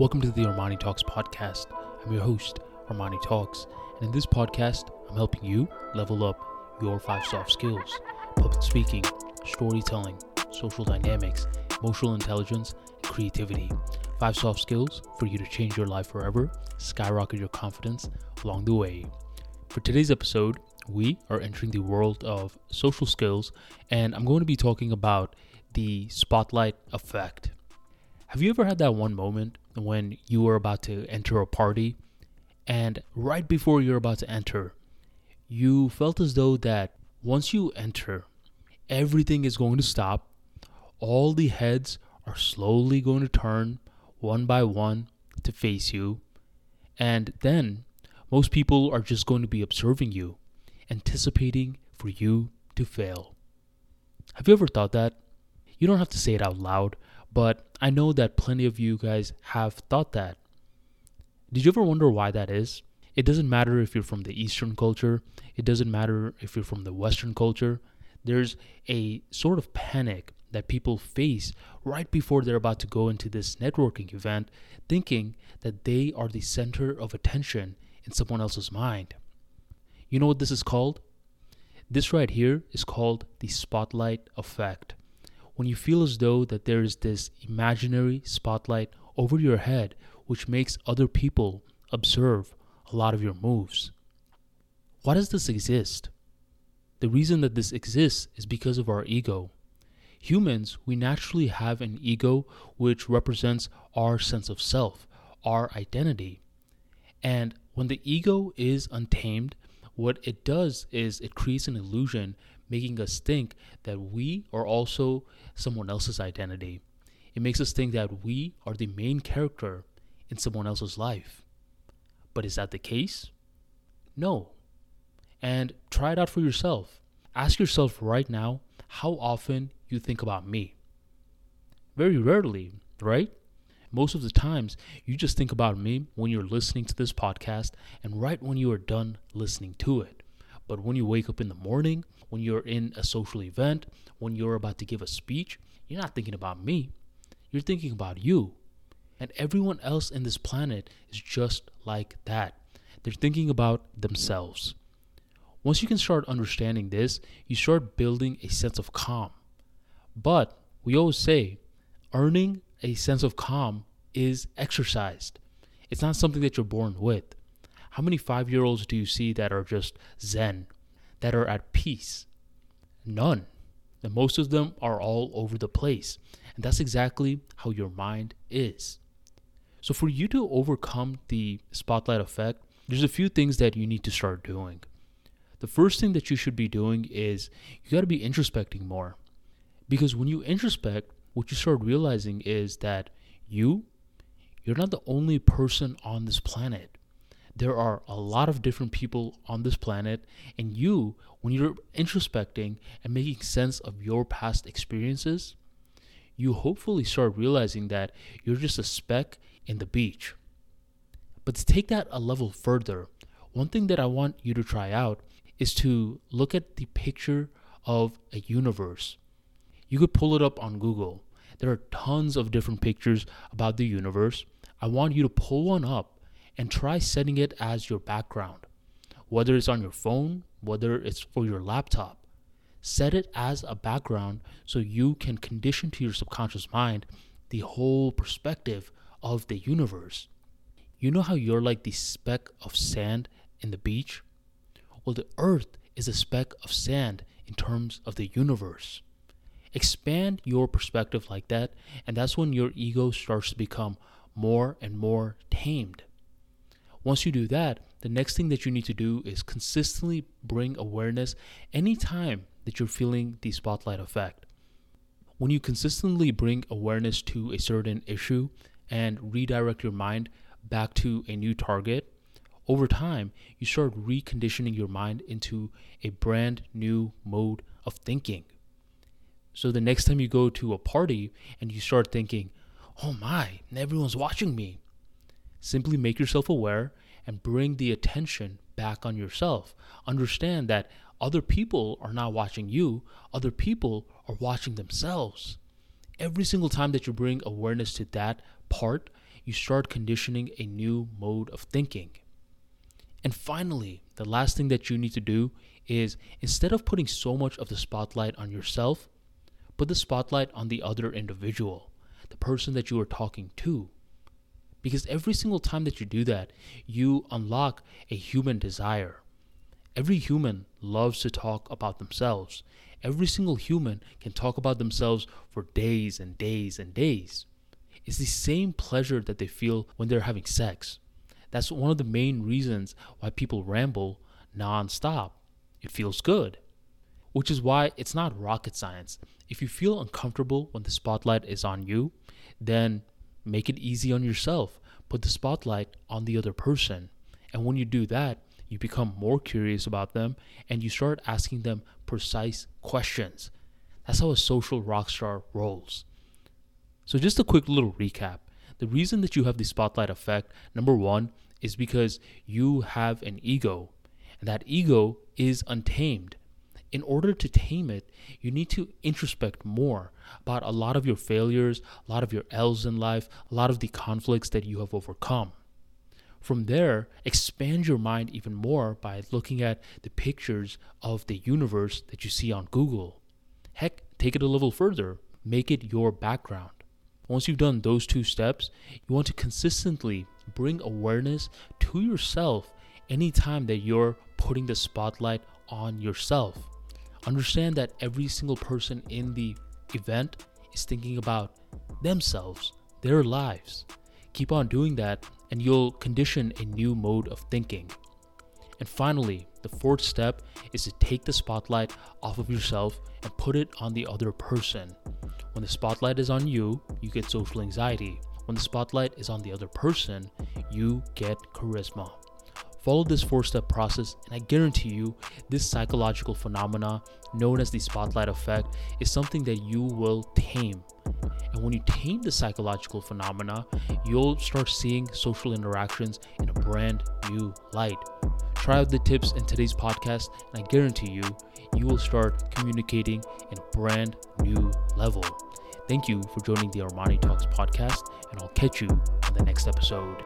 Welcome to the Armani Talks podcast. I'm your host, Armani Talks, and in this podcast, I'm helping you level up your five soft skills public speaking, storytelling, social dynamics, emotional intelligence, and creativity. Five soft skills for you to change your life forever, skyrocket your confidence along the way. For today's episode, we are entering the world of social skills, and I'm going to be talking about the spotlight effect. Have you ever had that one moment when you were about to enter a party, and right before you're about to enter, you felt as though that once you enter, everything is going to stop, all the heads are slowly going to turn one by one to face you, and then most people are just going to be observing you anticipating for you to fail. Have you ever thought that? You don't have to say it out loud, but I know that plenty of you guys have thought that. Did you ever wonder why that is? It doesn't matter if you're from the Eastern culture, it doesn't matter if you're from the Western culture. There's a sort of panic that people face right before they're about to go into this networking event, thinking that they are the center of attention in someone else's mind. You know what this is called? This right here is called the spotlight effect. When you feel as though that there is this imaginary spotlight over your head which makes other people observe a lot of your moves. Why does this exist? The reason that this exists is because of our ego. Humans, we naturally have an ego which represents our sense of self, our identity. And when the ego is untamed, what it does is it creates an illusion, making us think that we are also someone else's identity. It makes us think that we are the main character in someone else's life. But is that the case? No. And try it out for yourself. Ask yourself right now how often you think about me. Very rarely, right? most of the times you just think about me when you're listening to this podcast and right when you are done listening to it. But when you wake up in the morning, when you're in a social event, when you're about to give a speech, you're not thinking about me. You're thinking about you. And everyone else in this planet is just like that. They're thinking about themselves. Once you can start understanding this, you start building a sense of calm. But we always say, earning a sense of calm is exercised. It's not something that you're born with. How many five year olds do you see that are just zen, that are at peace? None. And most of them are all over the place. And that's exactly how your mind is. So, for you to overcome the spotlight effect, there's a few things that you need to start doing. The first thing that you should be doing is you got to be introspecting more. Because when you introspect, what you start realizing is that you, you're not the only person on this planet. There are a lot of different people on this planet, and you, when you're introspecting and making sense of your past experiences, you hopefully start realizing that you're just a speck in the beach. But to take that a level further, one thing that I want you to try out is to look at the picture of a universe you could pull it up on Google. There are tons of different pictures about the universe. I want you to pull one up and try setting it as your background. Whether it's on your phone, whether it's for your laptop, set it as a background so you can condition to your subconscious mind the whole perspective of the universe. You know how you're like the speck of sand in the beach? Well, the earth is a speck of sand in terms of the universe. Expand your perspective like that, and that's when your ego starts to become more and more tamed. Once you do that, the next thing that you need to do is consistently bring awareness anytime that you're feeling the spotlight effect. When you consistently bring awareness to a certain issue and redirect your mind back to a new target, over time, you start reconditioning your mind into a brand new mode of thinking. So the next time you go to a party and you start thinking, oh my, everyone's watching me, simply make yourself aware and bring the attention back on yourself. Understand that other people are not watching you, other people are watching themselves. Every single time that you bring awareness to that part, you start conditioning a new mode of thinking. And finally, the last thing that you need to do is instead of putting so much of the spotlight on yourself, put the spotlight on the other individual, the person that you are talking to. Because every single time that you do that, you unlock a human desire. Every human loves to talk about themselves. Every single human can talk about themselves for days and days and days. It's the same pleasure that they feel when they're having sex. That's one of the main reasons why people ramble nonstop. It feels good. Which is why it's not rocket science. If you feel uncomfortable when the spotlight is on you, then make it easy on yourself. Put the spotlight on the other person. And when you do that, you become more curious about them and you start asking them precise questions. That's how a social rock star rolls. So, just a quick little recap. The reason that you have the spotlight effect, number one, is because you have an ego, and that ego is untamed. In order to tame it, you need to introspect more about a lot of your failures, a lot of your L's in life, a lot of the conflicts that you have overcome. From there, expand your mind even more by looking at the pictures of the universe that you see on Google. Heck, take it a level further, make it your background. Once you've done those two steps, you want to consistently bring awareness to yourself anytime that you're putting the spotlight on yourself. Understand that every single person in the event is thinking about themselves, their lives. Keep on doing that, and you'll condition a new mode of thinking. And finally, the fourth step is to take the spotlight off of yourself and put it on the other person. When the spotlight is on you, you get social anxiety. When the spotlight is on the other person, you get charisma. Follow this four step process, and I guarantee you, this psychological phenomena known as the spotlight effect is something that you will tame. And when you tame the psychological phenomena, you'll start seeing social interactions in a brand new light. Try out the tips in today's podcast, and I guarantee you, you will start communicating in a brand new level. Thank you for joining the Armani Talks podcast, and I'll catch you in the next episode.